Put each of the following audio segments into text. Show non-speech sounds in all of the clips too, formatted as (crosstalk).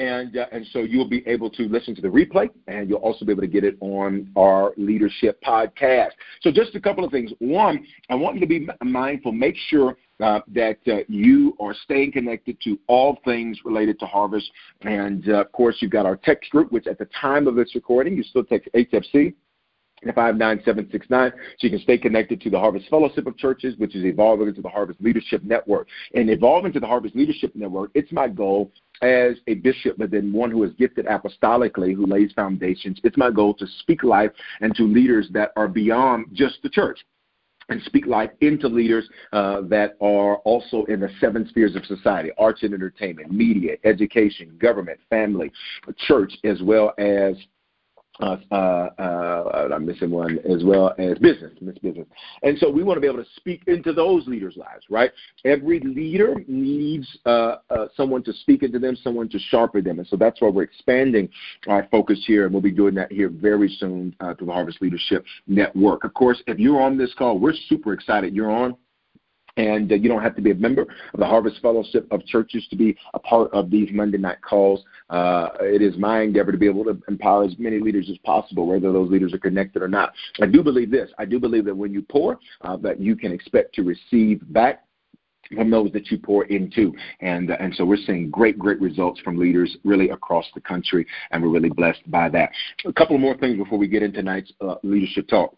And uh, and so you'll be able to listen to the replay, and you'll also be able to get it on our leadership podcast. So just a couple of things. One, I want you to be mindful. Make sure uh, that uh, you are staying connected to all things related to harvest. And uh, of course, you've got our text group, which at the time of this recording, you still text HFC 59769 so you can stay connected to the Harvest Fellowship of Churches, which is evolving into the Harvest Leadership Network. And evolving to the Harvest Leadership Network, it's my goal as a bishop, but then one who is gifted apostolically, who lays foundations. It's my goal to speak life and to leaders that are beyond just the church and speak life into leaders uh, that are also in the seven spheres of society arts and entertainment, media, education, government, family, church, as well as uh, uh, uh, I'm missing one as well as business, miss business. And so we want to be able to speak into those leaders' lives, right? Every leader needs uh, uh, someone to speak into them, someone to sharpen them. And so that's why we're expanding our focus here, and we'll be doing that here very soon uh, through the Harvest Leadership Network. Of course, if you're on this call, we're super excited you're on. And uh, you don't have to be a member of the Harvest Fellowship of Churches to be a part of these Monday night calls. Uh, it is my endeavor to be able to empower as many leaders as possible, whether those leaders are connected or not. I do believe this. I do believe that when you pour, uh, that you can expect to receive back from those that you pour into. And, uh, and so we're seeing great, great results from leaders really across the country, and we're really blessed by that. A couple more things before we get into tonight's uh, leadership talk.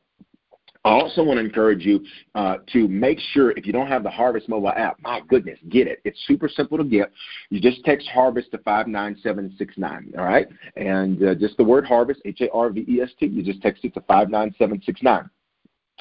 I also want to encourage you uh, to make sure if you don't have the Harvest mobile app, my goodness, get it. It's super simple to get. You just text Harvest to 59769, all right? And uh, just the word Harvest, H A R V E S T, you just text it to 59769.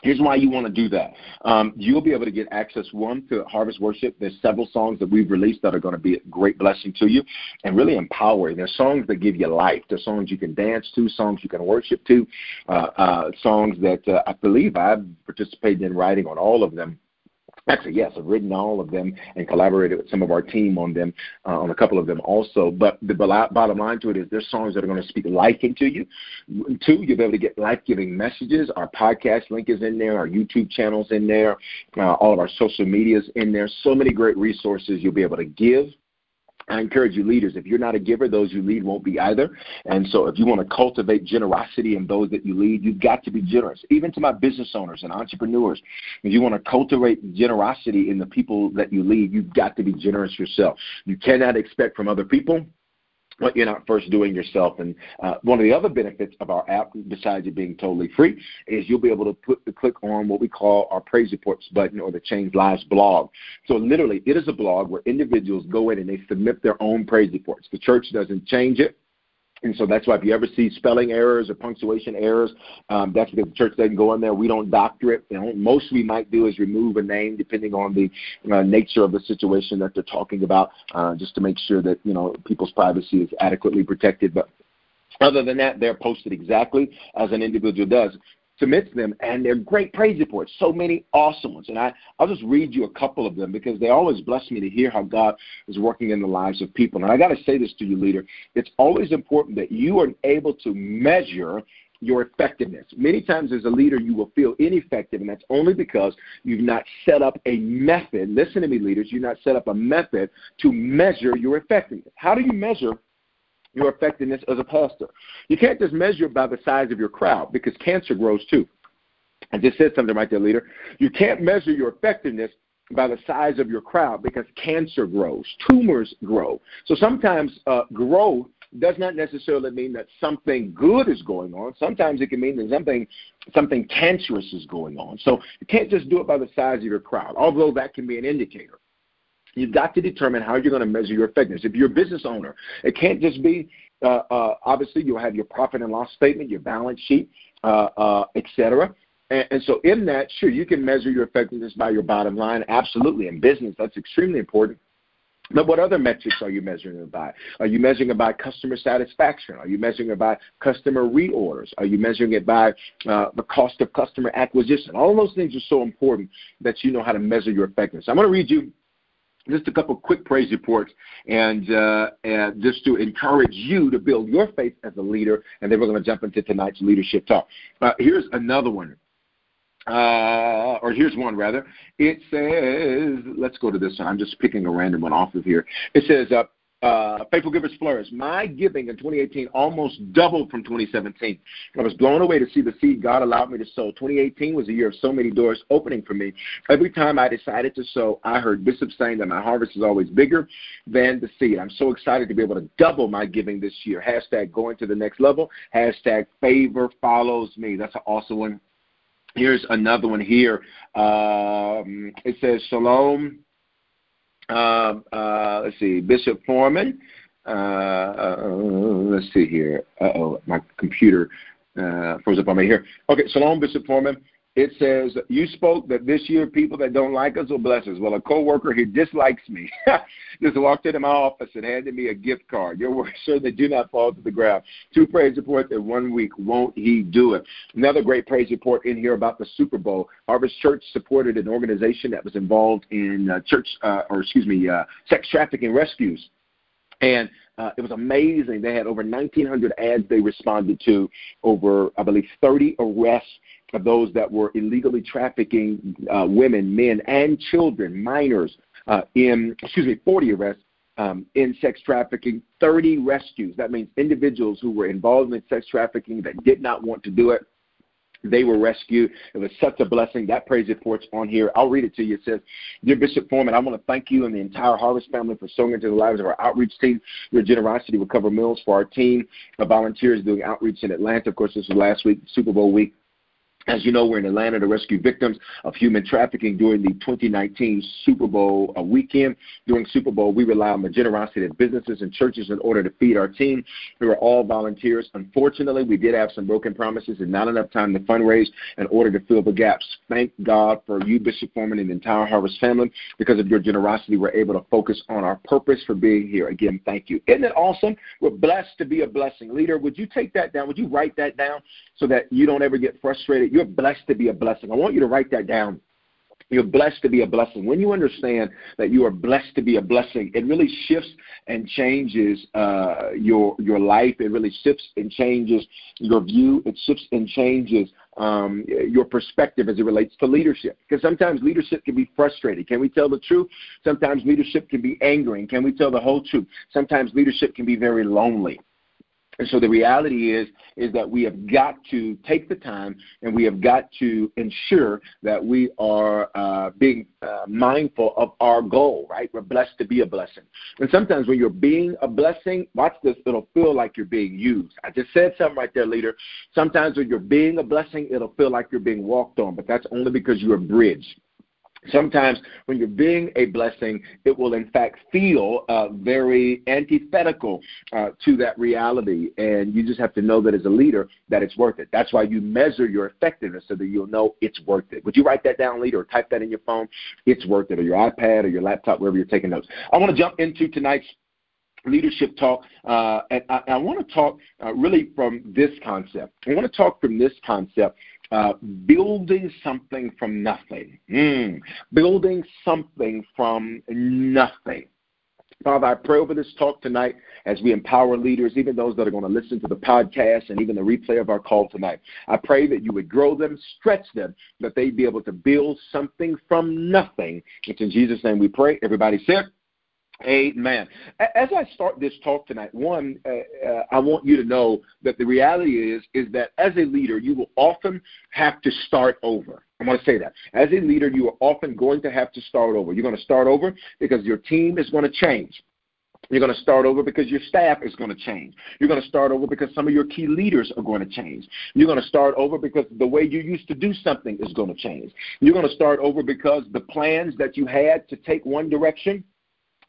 Here's why you want to do that. Um, you'll be able to get access, one, to Harvest Worship. There's several songs that we've released that are going to be a great blessing to you and really empowering. There's songs that give you life. There's songs you can dance to, songs you can worship to, uh, uh, songs that uh, I believe I've participated in writing on all of them Actually, yes, I've written all of them and collaborated with some of our team on them, uh, on a couple of them also. But the bottom line to it is there's songs that are going to speak life into you. Two, you'll be able to get life giving messages. Our podcast link is in there, our YouTube channel's in there, uh, all of our social media's in there. So many great resources you'll be able to give I encourage you, leaders, if you're not a giver, those you lead won't be either. And so, if you want to cultivate generosity in those that you lead, you've got to be generous. Even to my business owners and entrepreneurs, if you want to cultivate generosity in the people that you lead, you've got to be generous yourself. You cannot expect from other people what you're not first doing yourself. And uh, one of the other benefits of our app, besides it being totally free, is you'll be able to put the click on what we call our praise reports button or the Change Lives blog. So literally, it is a blog where individuals go in and they submit their own praise reports. The church doesn't change it. And so that's why if you ever see spelling errors or punctuation errors, um, that's because the church doesn't go in there. We don't doctor it. Most we might do is remove a name depending on the uh, nature of the situation that they're talking about, uh, just to make sure that you know people's privacy is adequately protected. But other than that, they're posted exactly as an individual does submits them, and they're great praise reports. So many awesome ones, and I I'll just read you a couple of them because they always bless me to hear how God is working in the lives of people. And I got to say this to you, leader: it's always important that you are able to measure your effectiveness. Many times as a leader, you will feel ineffective, and that's only because you've not set up a method. Listen to me, leaders, you've not set up a method to measure your effectiveness. How do you measure your effectiveness as a pastor. You can't just measure by the size of your crowd because cancer grows too. I just said something right there, leader. You can't measure your effectiveness by the size of your crowd because cancer grows, tumors grow. So sometimes uh, growth does not necessarily mean that something good is going on. Sometimes it can mean that something something cancerous is going on. So you can't just do it by the size of your crowd, although that can be an indicator. You've got to determine how you're going to measure your effectiveness. If you're a business owner, it can't just be uh, uh, obviously you'll have your profit and loss statement, your balance sheet, uh, uh, etc. And, and so in that, sure, you can measure your effectiveness by your bottom line. Absolutely, in business, that's extremely important. But what other metrics are you measuring it by? Are you measuring it by customer satisfaction? Are you measuring it by customer reorders? Are you measuring it by uh, the cost of customer acquisition? All of those things are so important that you know how to measure your effectiveness. I'm going to read you just a couple quick praise reports and uh, and just to encourage you to build your faith as a leader and then we're going to jump into tonight's leadership talk uh, here's another one uh, or here's one rather. It says, let's go to this one. I'm just picking a random one off of here. It says, uh, Faithful Givers Flourish. My giving in 2018 almost doubled from 2017. I was blown away to see the seed God allowed me to sow. 2018 was a year of so many doors opening for me. Every time I decided to sow, I heard Bishop saying that my harvest is always bigger than the seed. I'm so excited to be able to double my giving this year. Hashtag going to the next level. Hashtag favor follows me. That's an awesome one. Here's another one here. Um, it says, Shalom. Uh, uh, let's see, Bishop Foreman. Uh, uh let's see here. Uh oh, my computer uh, froze up on me here. Okay, Shalom, Bishop Foreman it says, You spoke that this year people that don't like us will bless us. Well, a coworker who dislikes me (laughs) just walked into my office and handed me a gift card. Your words (laughs) they do not fall to the ground. Two praise reports in one week. Won't he do it? Another great praise report in here about the Super Bowl. Harvest Church supported an organization that was involved in uh, church, uh, or excuse me, uh, sex trafficking rescues. And uh, it was amazing. They had over 1,900 ads they responded to, over, I believe, 30 arrests of those that were illegally trafficking uh, women, men, and children, minors, uh, in, excuse me, 40 arrests um, in sex trafficking, 30 rescues. That means individuals who were involved in sex trafficking that did not want to do it. They were rescued. It was such a blessing. That praise report's on here. I'll read it to you. It says, Dear Bishop Foreman, I want to thank you and the entire Harvest family for sowing into the lives of our outreach team. Your generosity will cover meals for our team of volunteers doing outreach in Atlanta. Of course, this was last week, Super Bowl week. As you know, we're in Atlanta to rescue victims of human trafficking during the 2019 Super Bowl uh, weekend. During Super Bowl, we rely on the generosity of businesses and churches in order to feed our team, We are all volunteers. Unfortunately, we did have some broken promises and not enough time to fundraise in order to fill the gaps. Thank God for you, Bishop Foreman, and the entire Harvest family. Because of your generosity, we're able to focus on our purpose for being here. Again, thank you. Isn't it awesome? We're blessed to be a blessing. Leader, would you take that down? Would you write that down so that you don't ever get frustrated? You're blessed to be a blessing. I want you to write that down. You're blessed to be a blessing. When you understand that you are blessed to be a blessing, it really shifts and changes uh, your your life. It really shifts and changes your view. It shifts and changes um, your perspective as it relates to leadership. Because sometimes leadership can be frustrating. Can we tell the truth? Sometimes leadership can be angering. Can we tell the whole truth? Sometimes leadership can be very lonely. And so the reality is is that we have got to take the time and we have got to ensure that we are uh, being uh, mindful of our goal, right? We're blessed to be a blessing. And sometimes when you're being a blessing, watch this, it'll feel like you're being used. I just said something right there, leader. Sometimes when you're being a blessing, it'll feel like you're being walked on, but that's only because you're a bridge. Sometimes, when you're being a blessing, it will in fact feel uh, very antithetical uh, to that reality, and you just have to know that as a leader that it's worth it. That's why you measure your effectiveness so that you'll know it's worth it. Would you write that down, leader, or type that in your phone? It's worth it, or your iPad, or your laptop, wherever you're taking notes. I want to jump into tonight's leadership talk, uh, and I, I want to talk uh, really from this concept. I want to talk from this concept uh, building something from nothing. Mm. Building something from nothing. Father, I pray over this talk tonight as we empower leaders, even those that are going to listen to the podcast and even the replay of our call tonight. I pray that you would grow them, stretch them, that they'd be able to build something from nothing. It's in Jesus' name we pray. Everybody said, Amen. As I start this talk tonight, one, uh, uh, I want you to know that the reality is is that as a leader, you will often have to start over. I want to say that. As a leader, you are often going to have to start over. You're going to start over because your team is going to change. You're going to start over because your staff is going to change. You're going to start over because some of your key leaders are going to change. You're going to start over because the way you used to do something is going to change. You're going to start over because the plans that you had to take one direction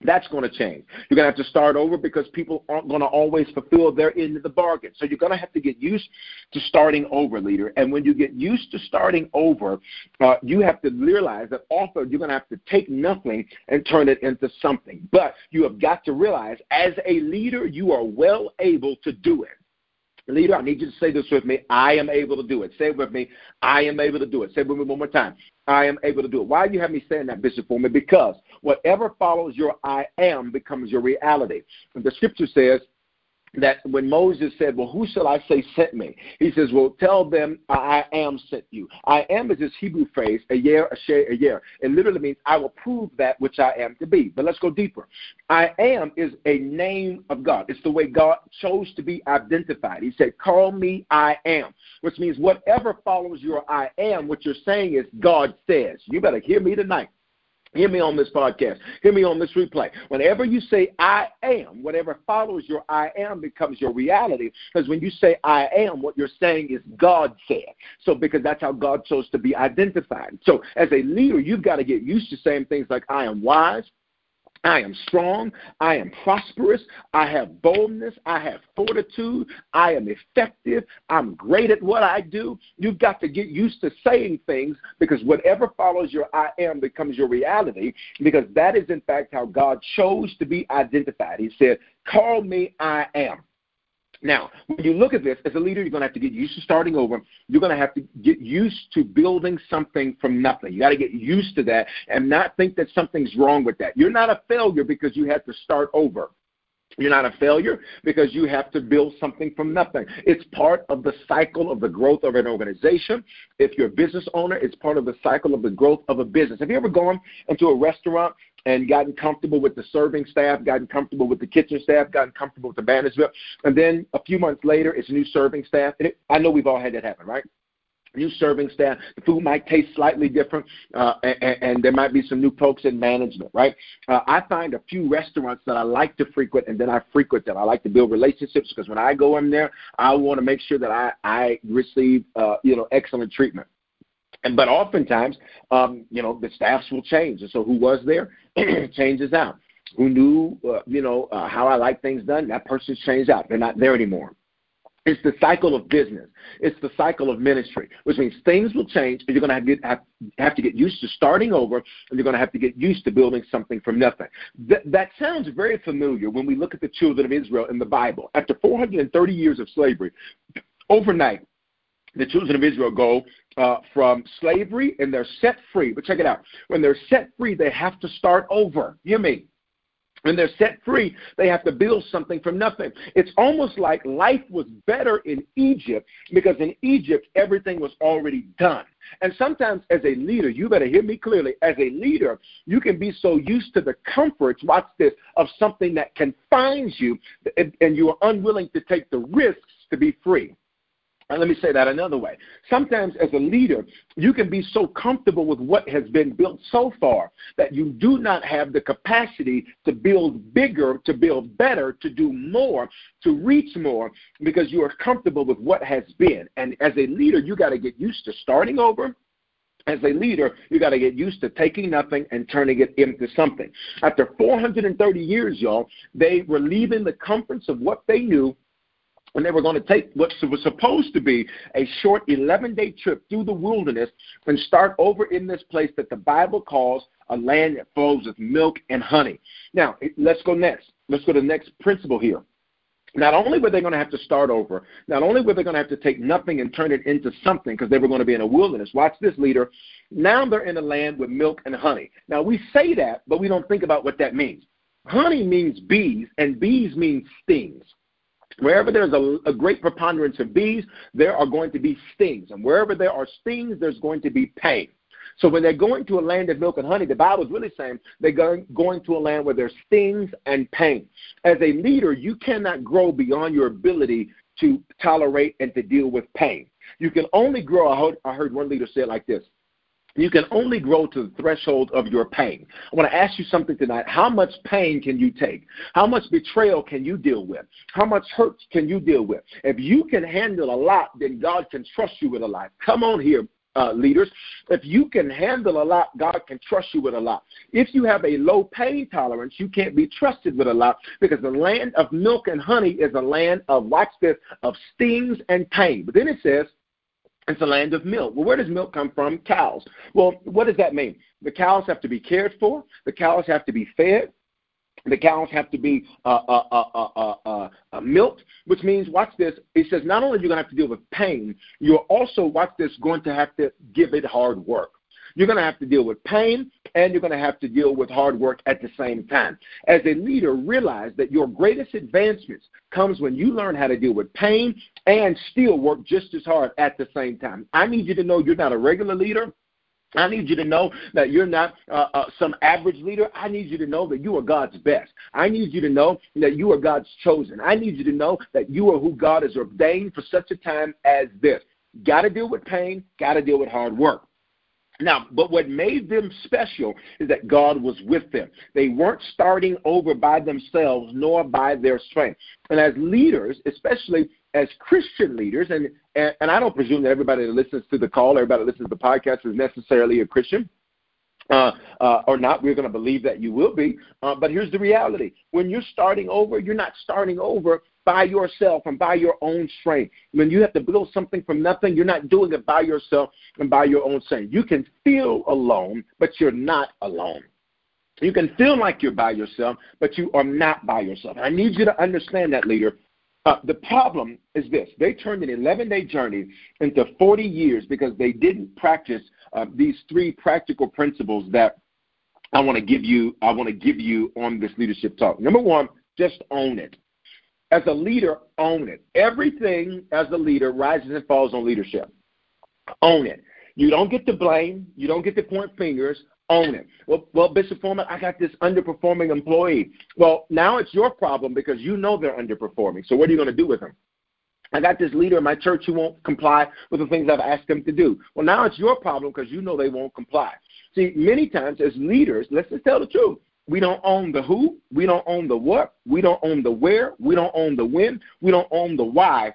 That's going to change. You're going to have to start over because people aren't going to always fulfill their end of the bargain. So you're going to have to get used to starting over, leader. And when you get used to starting over, uh, you have to realize that also you're going to have to take nothing and turn it into something. But you have got to realize as a leader, you are well able to do it. Leader, I need you to say this with me. I am able to do it. Say it with me. I am able to do it. Say it with me one more time. I am able to do it. Why you have me saying that, Bishop, for me? Because whatever follows your I am becomes your reality. And the scripture says, that when Moses said, Well, who shall I say sent me? He says, Well, tell them I am sent you. I am is this Hebrew phrase, Ehyeh, asher, Ehyeh. It literally means I will prove that which I am to be. But let's go deeper. I am is a name of God. It's the way God chose to be identified. He said, Call me I am, which means whatever follows your I am, what you're saying is God says. You better hear me tonight. Hear me on this podcast. Hear me on this replay. Whenever you say I am, whatever follows your I am becomes your reality. Because when you say I am, what you're saying is God said. So because that's how God chose to be identified. So as a leader, you've got to get used to saying things like I am wise, I am strong. I am prosperous. I have boldness. I have fortitude. I am effective. I'm great at what I do. You've got to get used to saying things because whatever follows your I am becomes your reality because that is, in fact, how God chose to be identified. He said, Call me I am. Now, when you look at this, as a leader, you're going to have to get used to starting over. You're going to have to get used to building something from nothing. You got to get used to that and not think that something's wrong with that. You're not a failure because you had to start over. You're not a failure because you have to build something from nothing. It's part of the cycle of the growth of an organization. If you're a business owner, it's part of the cycle of the growth of a business. Have you ever gone into a restaurant and gotten comfortable with the serving staff, gotten comfortable with the kitchen staff, gotten comfortable with the management, and then a few months later, it's new serving staff. And it, I know we've all had that happen, right? New serving staff. The food might taste slightly different, uh, and, and, there might be some new folks in management, right? Uh, I find a few restaurants that I like to frequent, and then I frequent them. I like to build relationships because when I go in there, I want to make sure that I I receive uh, you know excellent treatment. And but oftentimes, um, you know, the staffs will change, and so who was there (clears throat) changes out. Who knew, uh, you know, uh, how I like things done? That person's changed out. They're not there anymore. It's the cycle of business. It's the cycle of ministry, which means things will change, and you're going to have, get, have, have to get used to starting over, and you're going to have to get used to building something from nothing. Th- that sounds very familiar when we look at the children of Israel in the Bible. After 430 years of slavery, overnight, the children of Israel go uh, from slavery and they're set free. But check it out. When they're set free, they have to start over. Hear me. When they're set free, they have to build something from nothing. It's almost like life was better in Egypt because in Egypt, everything was already done. And sometimes, as a leader, you better hear me clearly. As a leader, you can be so used to the comforts, watch this, of something that confines you, and you are unwilling to take the risks to be free. And let me say that another way. Sometimes, as a leader, you can be so comfortable with what has been built so far that you do not have the capacity to build bigger, to build better, to do more, to reach more, because you are comfortable with what has been. And as a leader, you got to get used to starting over, as a leader, you got to get used to taking nothing and turning it into something. After 430 years, y'all, they were leaving the comforts of what they knew and they were going to take what was supposed to be a short 11 day trip through the wilderness and start over in this place that the Bible calls a land that flows with milk and honey. Now, let's go next. Let's go to the next principle here. Not only were they going to have to start over, not only were they going to have to take nothing and turn it into something because they were going to be in a wilderness. Watch this, leader. Now they're in a land with milk and honey. Now, we say that, but we don't think about what that means. Honey means bees, and bees mean stings. Wherever there's a, a, great preponderance of bees, there are going to be stings. And wherever there are stings, there's going to be pain. So when they're going to a land of milk and honey, the Bible is really saying they're going, going to a land where there's stings and pain. As a leader, you cannot grow beyond your ability to tolerate and to deal with pain. You can only grow, I heard, I heard one leader say it like this you can only grow to the threshold of your pain. I want to ask you something tonight. How much pain can you take? How much betrayal can you deal with? How much hurt can you deal with? If you can handle a lot, then God can trust you with a lot. Come on here, uh, leaders. If you can handle a lot, God can trust you with a lot. If you have a low pain tolerance, you can't be trusted with a lot because the land of milk and honey is a land of, watch this, of stings and pain. But then it says, it's a land of milk. Well, where does milk come from? Cows. Well, what does that mean? The cows have to be cared for. The cows have to be fed. The cows have to be uh, uh, uh, milked, which means, watch this. It says not only are you going to have to deal with pain, you're also, watch this, going to have to give it hard work. You're going to have to deal with pain and you're going to have to deal with hard work at the same time. As a leader, realize that your greatest advancements comes when you learn how to deal with pain and still work just as hard at the same time. I need you to know you're not a regular leader. I need you to know that you're not uh, uh, some average leader. I need you to know that you are God's best. I need you to know that you are God's chosen. I need you to know that you are who God has ordained for such a time as this. Got to deal with pain, got to deal with hard work. Now, but what made them special is that God was with them. They weren't starting over by themselves nor by their strength. And as leaders, especially as Christian leaders, and, and, and I don't presume that everybody that listens to the call, everybody that listens to the podcast is necessarily a Christian. Uh, uh, or not, we're going to believe that you will be. Uh, but here's the reality when you're starting over, you're not starting over by yourself and by your own strength. When you have to build something from nothing, you're not doing it by yourself and by your own strength. You can feel alone, but you're not alone. You can feel like you're by yourself, but you are not by yourself. I need you to understand that, leader. Uh, the problem is this they turned an 11 day journey into 40 years because they didn't practice uh, these three practical principles that I want to give you. I want to give you on this leadership talk. Number one, just own it. As a leader, own it. Everything as a leader rises and falls on leadership. Own it. You don't get to blame. You don't get to point fingers. Own it. Well, well, Bishop Foreman, I got this underperforming employee. Well, now it's your problem because you know they're underperforming. So what are you going to do with them? I got this leader in my church who won't comply with the things I've asked them to do. Well, now it's your problem because you know they won't comply. See, many times as leaders, let's just tell the truth. We don't own the who, we don't own the what, we don't own the where, we don't own the when, we don't own the why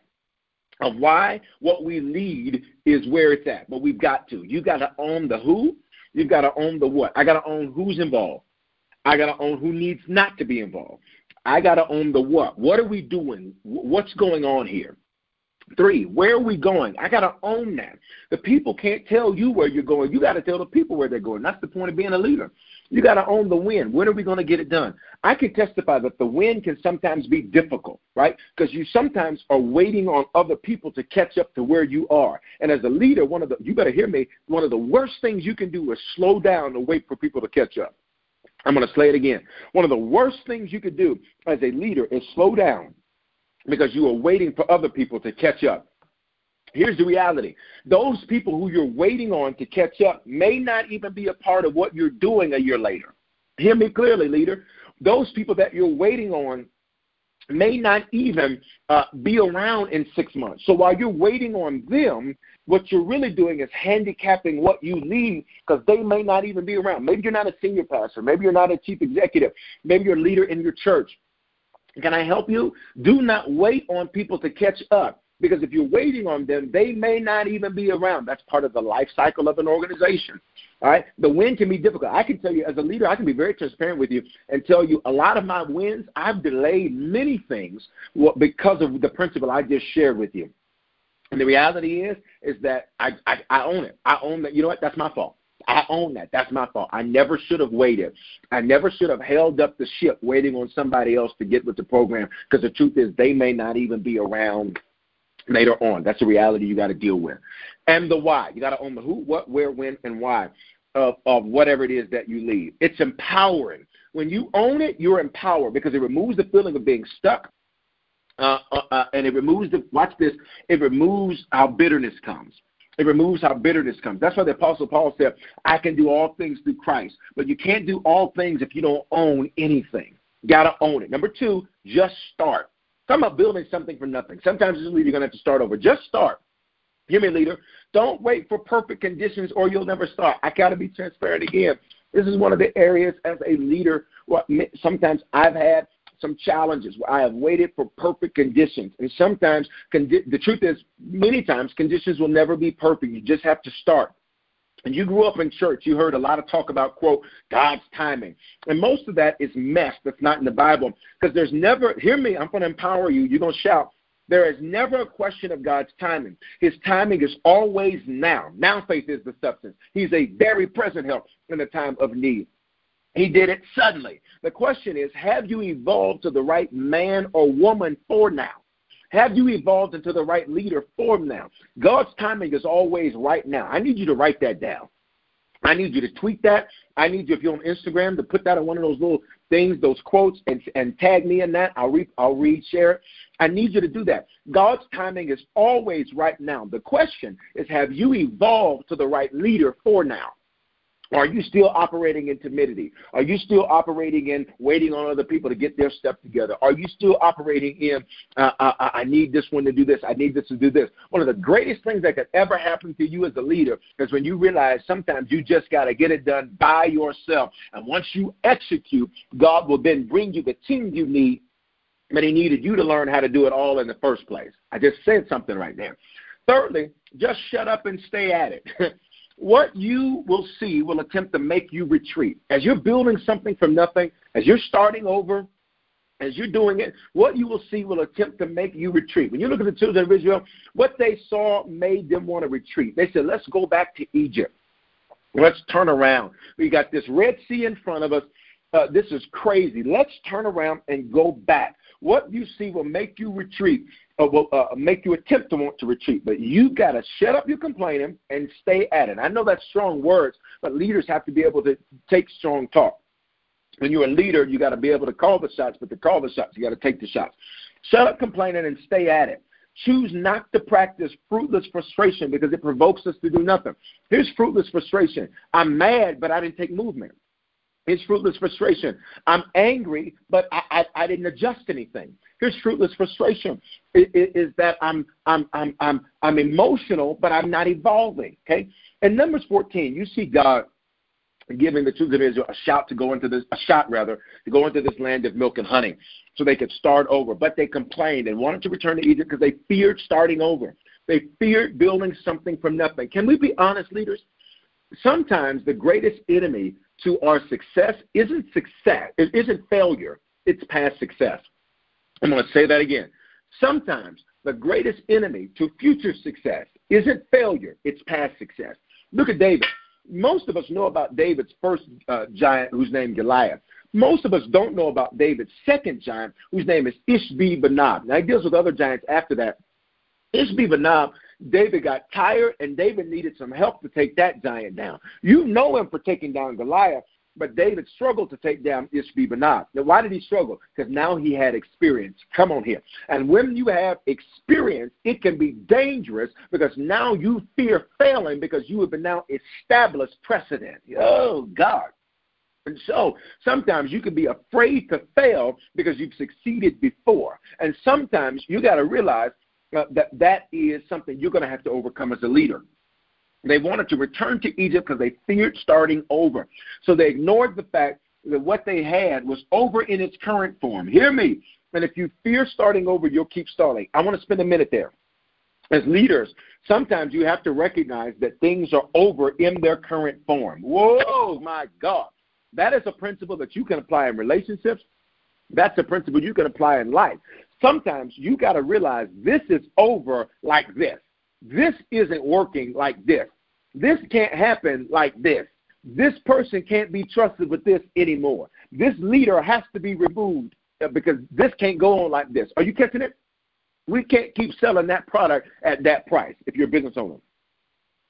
of why what we lead is where it's at. But we've got to. You got to own the who, you've got to own the what. I got to own who's involved. I got to own who needs not to be involved. I got to own the what. What are we doing? What's going on here? Three, where are we going? I got to own that. The people can't tell you where you're going. You got to tell the people where they're going. That's the point of being a leader. You got to own the win. When are we going to get it done? I can testify that the win can sometimes be difficult, right? Because you sometimes are waiting on other people to catch up to where you are. And as a leader, one of the you better hear me. One of the worst things you can do is slow down and wait for people to catch up. I'm going to say it again. One of the worst things you could do as a leader is slow down because you are waiting for other people to catch up. Here's the reality those people who you're waiting on to catch up may not even be a part of what you're doing a year later. Hear me clearly, leader. Those people that you're waiting on may not even uh, be around in six months. So while you're waiting on them, what you're really doing is handicapping what you lead because they may not even be around. Maybe you're not a senior pastor. Maybe you're not a chief executive. Maybe you're a leader in your church. Can I help you? Do not wait on people to catch up because if you're waiting on them, they may not even be around. That's part of the life cycle of an organization. All right, the win can be difficult. I can tell you, as a leader, I can be very transparent with you and tell you a lot of my wins. I've delayed many things because of the principle I just shared with you. And the reality is, is that I, I, I own it. I own that. You know what? That's my fault. I own that. That's my fault. I never should have waited. I never should have held up the ship waiting on somebody else to get with the program because the truth is they may not even be around later on. That's the reality you got to deal with. And the why. You got to own the who, what, where, when, and why of, of whatever it is that you lead. It's empowering. When you own it, you're empowered because it removes the feeling of being stuck. Uh, uh, uh, and it removes the watch this. It removes how bitterness comes. It removes how bitterness comes. That's why the Apostle Paul said, I can do all things through Christ. But you can't do all things if you don't own anything. Got to own it. Number two, just start. Talking about building something from nothing. Sometimes as a leader, you're going to have to start over. Just start. Hear me, leader. Don't wait for perfect conditions or you'll never start. I got to be transparent again. This is one of the areas as a leader, what sometimes I've had some challenges where I have waited for perfect conditions. And sometimes, condi- the truth is, many times, conditions will never be perfect. You just have to start. And you grew up in church, you heard a lot of talk about, quote, God's timing. And most of that is mess that's not in the Bible. Because there's never, hear me, I'm going to empower you. You're going to shout. There is never a question of God's timing. His timing is always now. Now faith is the substance. He's a very present help in the time of need. He did it suddenly. The question is have you evolved to the right man or woman for now? Have you evolved into the right leader for now? God's timing is always right now. I need you to write that down. I need you to tweet that. I need you, if you're on Instagram, to put that on one of those little things, those quotes, and, and tag me in that. I'll read, I'll read, share it. I need you to do that. God's timing is always right now. The question is, have you evolved to the right leader for now? Are you still operating in timidity? Are you still operating in waiting on other people to get their stuff together? Are you still operating in, uh, I, I need this one to do this, I need this to do this? One of the greatest things that could ever happen to you as a leader is when you realize sometimes you just got to get it done by yourself. And once you execute, God will then bring you the team you need, but He needed you to learn how to do it all in the first place. I just said something right there. Thirdly, just shut up and stay at it. (laughs) what you will see will attempt to make you retreat. As you're building something from nothing, as you're starting over, as you're doing it, what you will see will attempt to make you retreat. When you look at the children of Israel, what they saw made them want to retreat. They said, let's go back to Egypt. Let's turn around. We got this Red Sea in front of us. Uh, this is crazy. Let's turn around and go back. What you see will make you retreat uh, will uh, make you attempt to want to retreat. But you got to shut up your complaining and stay at it. I know that's strong words, but leaders have to be able to take strong talk. When you're a leader, you got to be able to call the shots, but to call the shots, you got to take the shots. Shut up complaining and stay at it. Choose not to practice fruitless frustration because it provokes us to do nothing. Here's fruitless frustration. I'm mad, but I didn't take movement. It's fruitless frustration. I'm angry, but I, I, I didn't adjust anything. Here's fruitless frustration: is, that I'm I'm I'm I'm I'm emotional, but I'm not evolving. Okay. In Numbers 14, you see God giving the children of Israel a shout to go into this a shot rather to go into this land of milk and honey, so they could start over. But they complained and wanted to return to Egypt because they feared starting over. They feared building something from nothing. Can we be honest, leaders? Sometimes the greatest enemy to our success isn't success, it isn't failure, it's past success. I'm going to say that again. Sometimes the greatest enemy to future success isn't failure, it's past success. Look at David. Most of us know about David's first uh, giant, whose name Goliath. Most of us don't know about David's second giant, whose name is Ishbi Benob. Now, he deals with other giants after that. Ishbi Benob David got tired, and David needed some help to take that giant down. You know him for taking down Goliath, but David struggled to take down Ishbi-Benob. Now, why did he struggle? Because now he had experience. Come on here. And when you have experience, it can be dangerous because now you fear failing because you have been now established precedent. Oh, God. And so sometimes you can be afraid to fail because you've succeeded before. And sometimes you got to realize uh, that that is something you're going to have to overcome as a leader. They wanted to return to Egypt because they feared starting over. So they ignored the fact that what they had was over in its current form. Hear me. And if you fear starting over, you'll keep starting. I want to spend a minute there. As leaders, sometimes you have to recognize that things are over in their current form. Whoa, my God. That is a principle that you can apply in relationships. That's a principle you can apply in life sometimes you got to realize this is over like this. This isn't working like this. This can't happen like this. This person can't be trusted with this anymore. This leader has to be removed uh, because this can't go on like this. Are you catching it? We can't keep selling that product at that price if you're a business owner.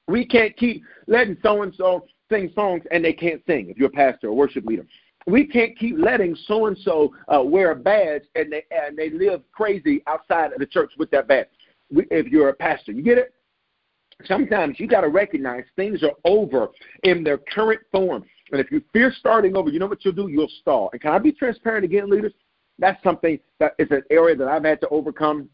We can't keep letting so and so sing songs and they can't sing if you're a pastor or worship leader we can't keep letting so and so wear a badge and they and they live crazy outside of the church with that badge. If you're a pastor, you get it. Sometimes you got to recognize things are over in their current form, and if you fear starting over, you know what you'll do? You'll stall. And can I be transparent again, leaders? That's something that is an area that I've had to overcome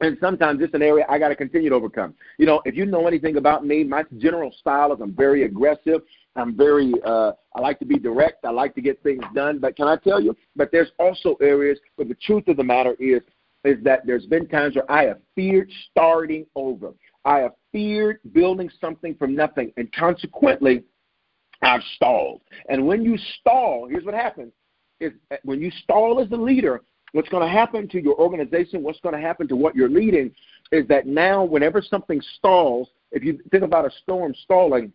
and sometimes it's an area I got to continue to overcome. You know, if you know anything about me, my general style is I'm very aggressive. I'm very, uh, I like to be direct. I like to get things done. But can I tell you? But there's also areas where the truth of the matter is, is that there's been times where I have feared starting over. I have feared building something from nothing, and consequently, I've stalled. And when you stall, here's what happens: is when you stall as a leader, what's going to happen to your organization, what's going to happen to what you're leading, is that now whenever something stalls, if you think about a storm stalling,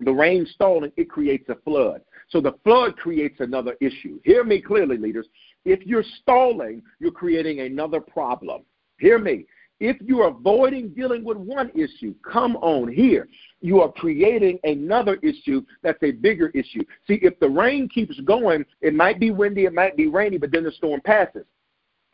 the rain stalling, it creates a flood. So the flood creates another issue. Hear me clearly, leaders. If you're stalling, you're creating another problem. Hear me. If you're avoiding dealing with one issue, come on here. You are creating another issue that's a bigger issue. See, if the rain keeps going, it might be windy, it might be rainy, but then the storm passes.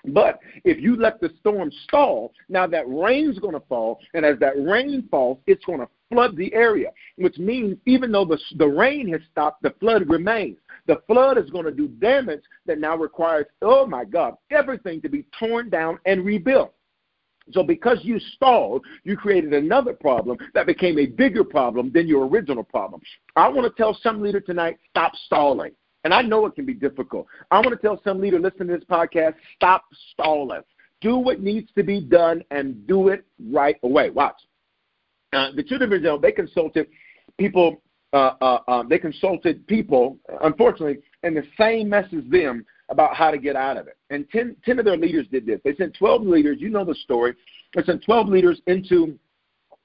But if you let the storm stall, now that rain's going to fall, and as that rain falls, it's going to flood the area, which means even though the, the rain has stopped, the flood remains. The flood is going to do damage that now requires, oh my God, everything to be torn down and rebuilt. So because you stalled, you created another problem that became a bigger problem than your original problem. I want to tell some leader tonight, stop stalling. And I know it can be difficult. I want to tell some leader listening to this podcast, stop stalling. Do what needs to be done and do it right away. Watch. Uh, the children of Israel, they consulted people. Uh, uh, um, they consulted people, unfortunately, in the same mess as them about how to get out of it. And 10, 10 of their leaders did this. They sent 12 leaders. You know the story. They sent 12 leaders into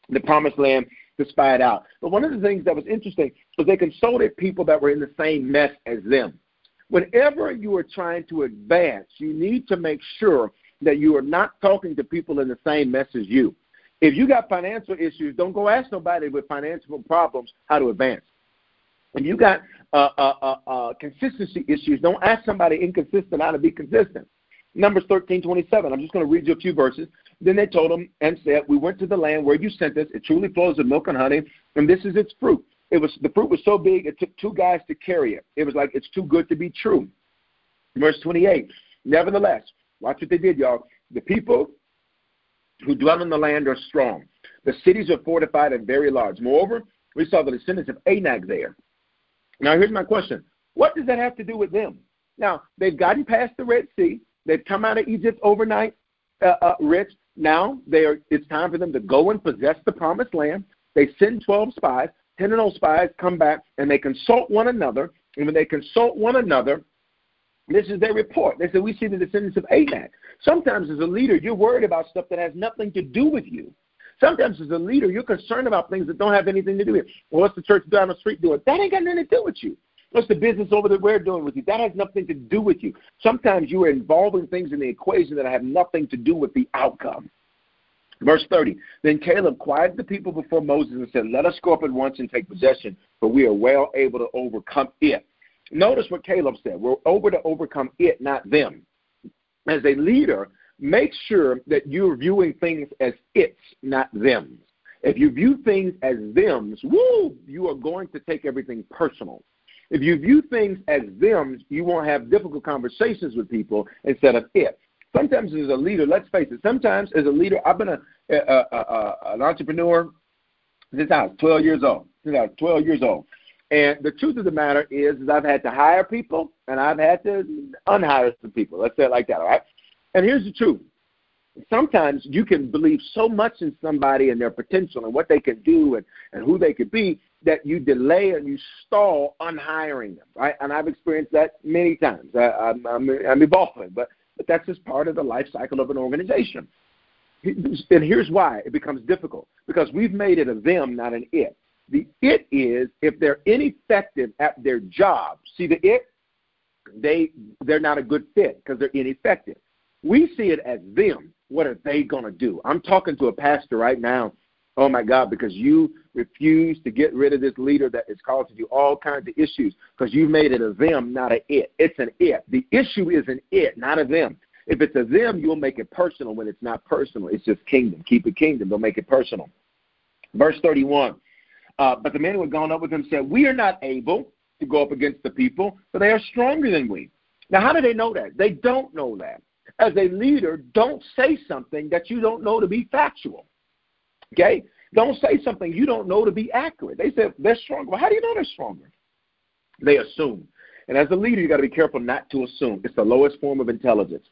the promised land to spy it out. But one of the things that was interesting was they consulted people that were in the same mess as them. Whenever you are trying to advance, you need to make sure that you are not talking to people in the same mess as you. If you got financial issues, don't go ask nobody with financial problems how to advance. If you got uh, uh, uh, uh, consistency issues, don't ask somebody inconsistent how to be consistent. Numbers 13, 27. I'm just going to read you a few verses. Then they told him and said, We went to the land where you sent us. It truly flows with milk and honey, and this is its fruit. It was the fruit was so big it took two guys to carry it. It was like it's too good to be true. Verse 28. Nevertheless, watch what they did, y'all. The people who dwell in the land are strong. The cities are fortified and very large. Moreover, we saw the descendants of Anak there. Now, here's my question What does that have to do with them? Now, they've gotten past the Red Sea, they've come out of Egypt overnight uh, uh, rich. Now they are, it's time for them to go and possess the promised land. They send 12 spies. 10 of those spies come back and they consult one another. And when they consult one another, this is their report. They said, We see the descendants of Anak. Sometimes, as a leader, you're worried about stuff that has nothing to do with you. Sometimes, as a leader, you're concerned about things that don't have anything to do with you. Well, what's the church down the street doing? That ain't got nothing to do with you. What's the business over there we're doing with you? That has nothing to do with you. Sometimes you are involving things in the equation that have nothing to do with the outcome. Verse 30. Then Caleb quieted the people before Moses and said, Let us go up at once and take possession, for we are well able to overcome it. Notice what Caleb said. We're over to overcome it, not them. As a leader, make sure that you're viewing things as its, not them. If you view things as them's, woo, you are going to take everything personal. If you view things as them, you won't have difficult conversations with people instead of it. Sometimes as a leader, let's face it, sometimes as a leader, I've been a, a, a, a an entrepreneur since I was 12 years old. Since I was 12 years old. And the truth of the matter is, is I've had to hire people and I've had to unhire some people. Let's say it like that, all right? And here's the truth. Sometimes you can believe so much in somebody and their potential and what they can do and, and who they could be that you delay and you stall unhiring them, right? And I've experienced that many times. I, I'm, I'm, I'm evolving, but, but that's just part of the life cycle of an organization. And here's why it becomes difficult because we've made it a them, not an it. The it is if they're ineffective at their job. See the it? They they're not a good fit because they're ineffective. We see it as them. What are they to do? I'm talking to a pastor right now Oh my God, because you refuse to get rid of this leader that is causing you all kinds of issues because you've made it a them, not a it. It's an it. The issue is an it, not a them. If it's a them, you'll make it personal. When it's not personal, it's just kingdom. Keep it kingdom. Don't make it personal. Verse 31. Uh, but the men who had gone up with him said, We are not able to go up against the people, for they are stronger than we. Now, how do they know that? They don't know that. As a leader, don't say something that you don't know to be factual. Okay? Don't say something you don't know to be accurate. They said they're stronger. Well, how do you know they're stronger? They assume. And as a leader, you got to be careful not to assume. It's the lowest form of intelligence.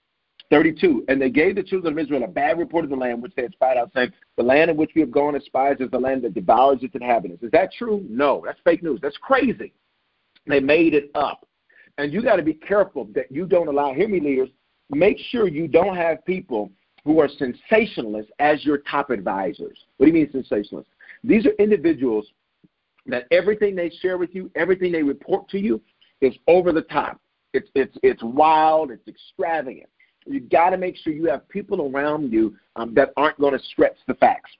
32. And they gave the children of Israel a bad report of the land which they had spied out, saying, The land in which we have gone as spies is the land that devours its inhabitants. Is that true? No. That's fake news. That's crazy. They made it up. And you got to be careful that you don't allow, hear me, leaders, make sure you don't have people who are sensationalists as your top advisors. What do you mean sensationalists? These are individuals that everything they share with you, everything they report to you, is over the top. It's it's it's wild. It's extravagant. You got to make sure you have people around you um, that aren't going to stretch the facts.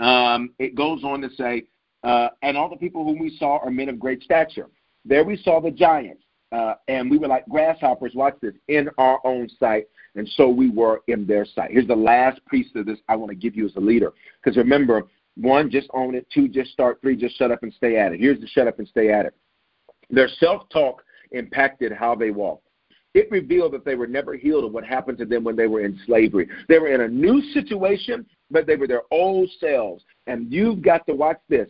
Um, it goes on to say, uh, and all the people whom we saw are men of great stature. There we saw the giants, uh, and we were like grasshoppers. Watch this in our own sight and so we were in their sight. Here's the last piece of this I want to give you as a leader. Because remember, one, just own it. Two, just start. Three, just shut up and stay at it. Here's the shut up and stay at it. Their self talk impacted how they walked. It revealed that they were never healed of what happened to them when they were in slavery. They were in a new situation, but they were their old selves. And you've got to watch this.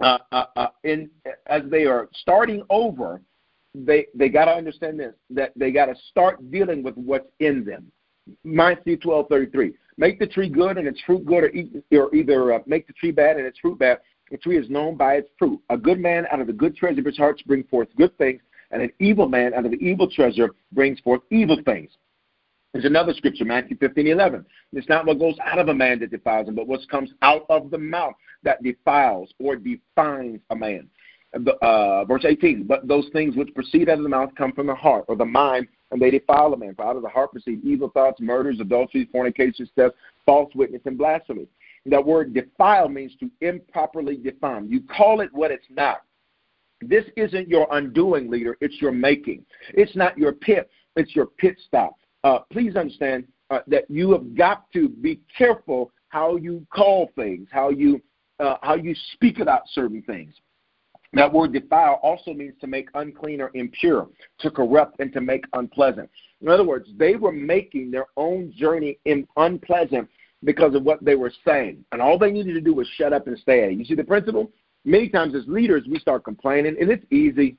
Uh, uh, uh, in as they are starting over, they they got to understand this that they got to start dealing with what's in them. Matthew twelve thirty three. Make the tree good and its fruit good, or, eat, or either uh, make the tree bad and its fruit bad. The tree is known by its fruit. A good man out of the good treasure of his heart brings forth good things, and an evil man out of the evil treasure brings forth evil things. There's another scripture, Matthew 15, 11. It's not what goes out of a man that defiles him, but what comes out of the mouth that defiles or defines a man uh, verse 18, but those things which proceed out of the mouth come from the heart or the mind, and they defile a man. For out of the heart proceed evil thoughts, murders, adulteries, fornications, thefts, false witness, and blasphemy. That word defile means to improperly define. You call it what it's not. This isn't your undoing, leader. It's your making. It's not your pit. It's your pit stop. Uh, please understand uh, that you have got to be careful how you call things, how you uh, how you speak about certain things. That word defile also means to make unclean or impure, to corrupt and to make unpleasant. In other words, they were making their own journey unpleasant because of what they were saying. And all they needed to do was shut up and stay. You see the principle? Many times as leaders, we start complaining, and it's easy.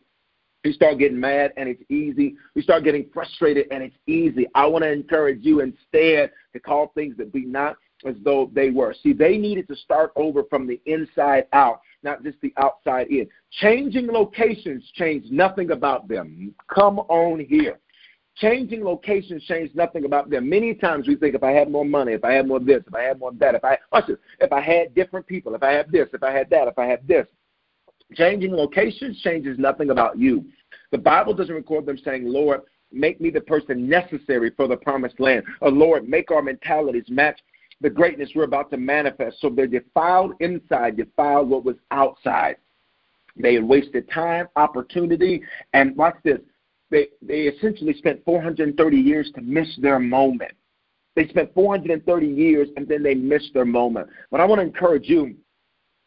We start getting mad, and it's easy. We start getting frustrated, and it's easy. I want to encourage you instead to call things that be not as though they were. See, they needed to start over from the inside out not just the outside in. Changing locations change nothing about them. Come on here. Changing locations change nothing about them. Many times we think if I had more money, if I had more this, if I had more that, if I if I had different people, if I had this, if I had that, if I had this. Changing locations changes nothing about you. The Bible doesn't record them saying, Lord, make me the person necessary for the promised land. Or Lord, make our mentalities match the greatness we're about to manifest. So they defiled inside, defiled what was outside. They had wasted time, opportunity, and watch this. They they essentially spent 430 years to miss their moment. They spent 430 years and then they missed their moment. What I want to encourage you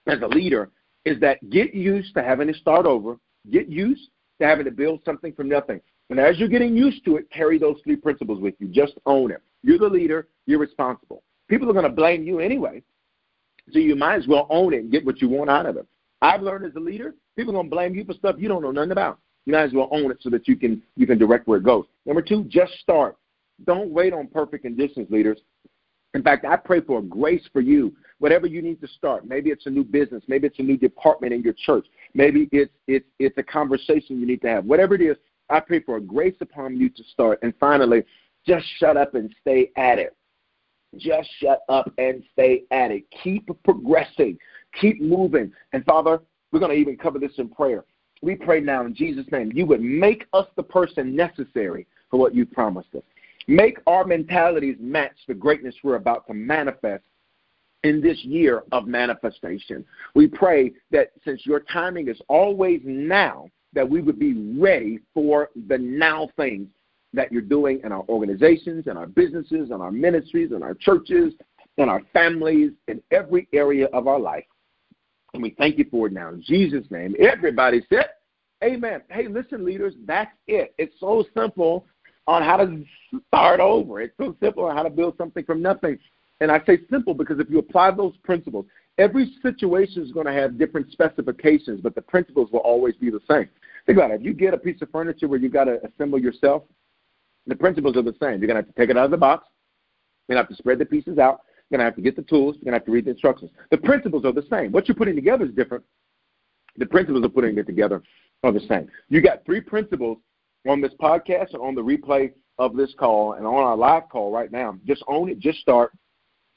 as a leader is that get used to having to start over. Get used to having to build something from nothing. And as you're getting used to it, carry those three principles with you. Just own it. You're the leader. You're responsible people are going to blame you anyway. So you might as well own it and get what you want out of it. I've learned as a leader, people are going to blame you for stuff you don't know nothing about. You might as well own it so that you can you can direct where it goes. Number two, just start. Don't wait on perfect conditions, leaders. In fact, I pray for grace for you. Whatever you need to start, maybe it's a new business, maybe it's a new department in your church, maybe it's it's it's a conversation you need to have. Whatever it is, I pray for a grace upon you to start. And finally, just shut up and stay at it. Just shut up and stay at it. Keep progressing. Keep moving. And Father, we're going to even cover this in prayer. We pray now in Jesus' name, you would make us the person necessary for what you promised us. Make our mentalities match the greatness we're about to manifest in this year of manifestation. We pray that since your timing is always now, that we would be ready for the now things that you're doing in our organizations, in our businesses, in our ministries, in our churches, in our families, in every area of our life. And we thank you for it now. In Jesus' name, everybody said, Amen. Hey, listen, leaders, that's it. It's so simple on how to start over. It's so simple on how to build something from nothing. And I say simple because if you apply those principles, every situation is going to have different specifications, but the principles will always be the same. Think about it. If you get a piece of furniture where you've got to assemble yourself, the principles are the same. You're going to have to take it out of the box. You're going to have to spread the pieces out. You're going to have to get the tools. You're going to have to read the instructions. The principles are the same. What you're putting together is different. The principles of putting it together are the same. You got three principles on this podcast and on the replay of this call and on our live call right now. Just own it. Just start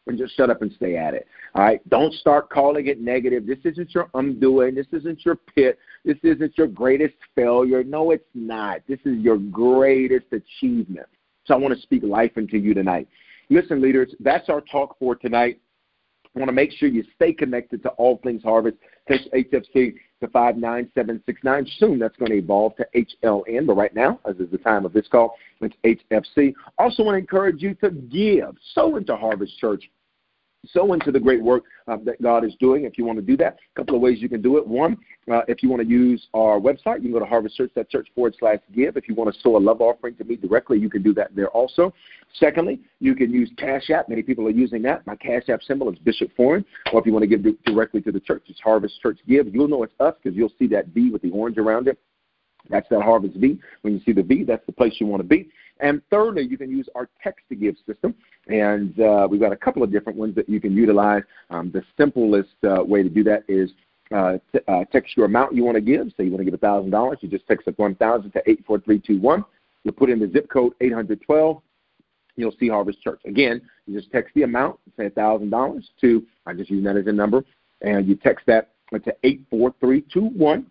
and just shut up and stay at it. All right. Don't start calling it negative. This isn't your undoing. This isn't your pit. This isn't your greatest failure. No, it's not. This is your greatest achievement. So I want to speak life into you tonight. Listen, leaders, that's our talk for tonight. I want to make sure you stay connected to all things harvest. Text HFC to 59769. Soon that's going to evolve to HLN, but right now, as is the time of this call, it's HFC. Also want to encourage you to give, sow into Harvest Church sow into the great work uh, that God is doing. If you want to do that, a couple of ways you can do it. One, uh, if you want to use our website, you can go to harvestchurch.church forward slash give. If you want to sow a love offering to me directly, you can do that there also. Secondly, you can use Cash App. Many people are using that. My Cash App symbol is Bishop Foreman. Or if you want to give directly to the church, it's Harvest Church Give. You'll know it's us because you'll see that V with the orange around it. That's that Harvest V. When you see the V, that's the place you want to be. And thirdly, you can use our text to give system. And uh, we've got a couple of different ones that you can utilize. Um, the simplest uh, way to do that is uh, t- uh, text your amount you want to give. Say you want to give $1,000. You just text 1000 to 84321. You put in the zip code 812. You'll see Harvest Church. Again, you just text the amount, say $1,000 to, I'm just use that as a number, and you text that to 84321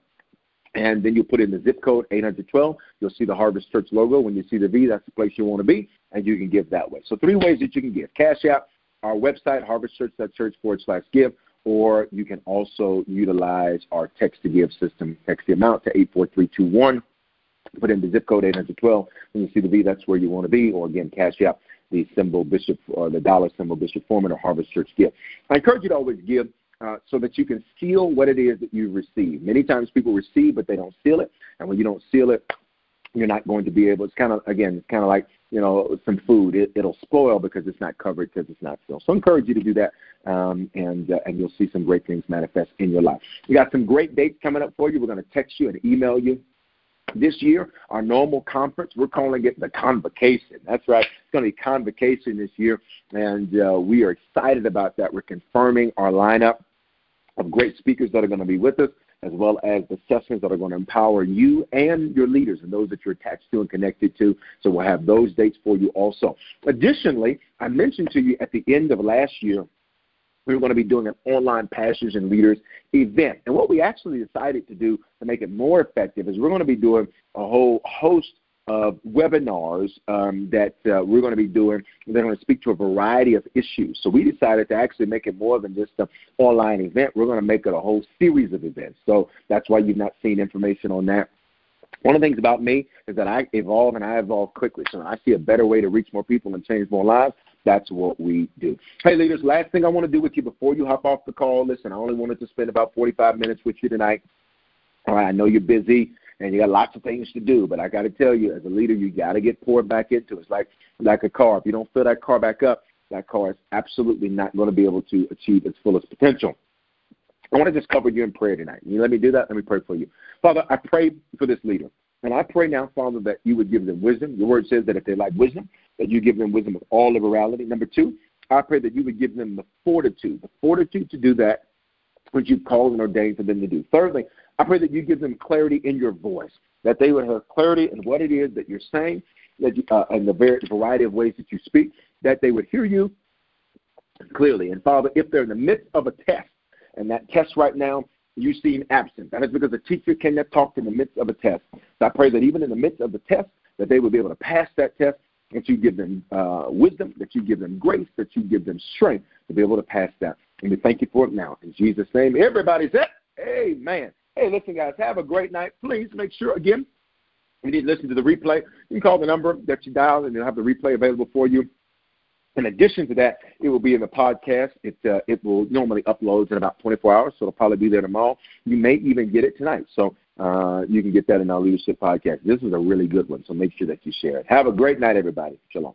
and then you put in the zip code 812. You'll see the Harvest Church logo. When you see the V, that's the place you want to be, and you can give that way. So three ways that you can give: Cash App, our website, harvestchurch.church forward slash give, or you can also utilize our text to give system. Text the amount to 84321. Put in the zip code 812. When you see the V, that's where you want to be. Or again, Cash App, the symbol Bishop or the dollar symbol Bishop Foreman or Harvest Church give. I encourage you to always give uh, so that you can seal what it is that you receive. Many times people receive, but they don't seal it, and when you don't seal it, you're not going to be able. It's kind of again, it's kind of like you know some food. It, it'll spoil because it's not covered because it's not sealed. So I encourage you to do that, um, and uh, and you'll see some great things manifest in your life. We got some great dates coming up for you. We're going to text you and email you this year, our normal conference, we're calling it the Convocation. That's right. It's going to be Convocation this year, and uh, we are excited about that. We're confirming our lineup of great speakers that are going to be with us, as well as sessions that are going to empower you and your leaders and those that you're attached to and connected to. So we'll have those dates for you also. Additionally, I mentioned to you at the end of last year, we were going to be doing an online pastors and leaders event. And what we actually decided to do to make it more effective is we're going to be doing a whole host of webinars um, that uh, we're going to be doing. They're going to speak to a variety of issues. So we decided to actually make it more than just an online event. We're going to make it a whole series of events. So that's why you've not seen information on that. One of the things about me is that I evolve and I evolve quickly. So I see a better way to reach more people and change more lives. That's what we do. Hey, leaders, last thing I want to do with you before you hop off the call. Listen, I only wanted to spend about 45 minutes with you tonight. All right, I know you're busy and you got lots of things to do. But I got to tell you, as a leader, you got to get poured back into. It's like like a car. If you don't fill that car back up, that car is absolutely not going to be able to achieve its fullest potential. I want to just cover you in prayer tonight. You let me do that? Let me pray for you. Father, I pray for this leader. And I pray now, Father, that you would give them wisdom. Your word says that if they lack wisdom, that you give them wisdom with all liberality. Number two, I pray that you would give them the fortitude, the fortitude to do that which you've called and ordained for them to do. Thirdly, I pray that you give them clarity in your voice, that they would have clarity in what it is that you're saying, that you, uh, and the variety of ways that you speak, that they would hear you clearly. And Father, if they're in the midst of a test, and that test right now you seem absent, that is because the teacher cannot talk in the midst of a test. So I pray that even in the midst of the test, that they would be able to pass that test, that you give them uh, wisdom, that you give them grace, that you give them strength to be able to pass that. And we thank you for it now. In Jesus' name, everybody said, Amen. Hey, listen, guys, have a great night. Please make sure, again, you need to listen to the replay. You can call the number that you dialed, and they'll have the replay available for you. In addition to that, it will be in the podcast. It uh, it will normally upload in about 24 hours, so it'll probably be there tomorrow. You may even get it tonight, so uh, you can get that in our leadership podcast. This is a really good one, so make sure that you share it. Have a great night, everybody. Shalom.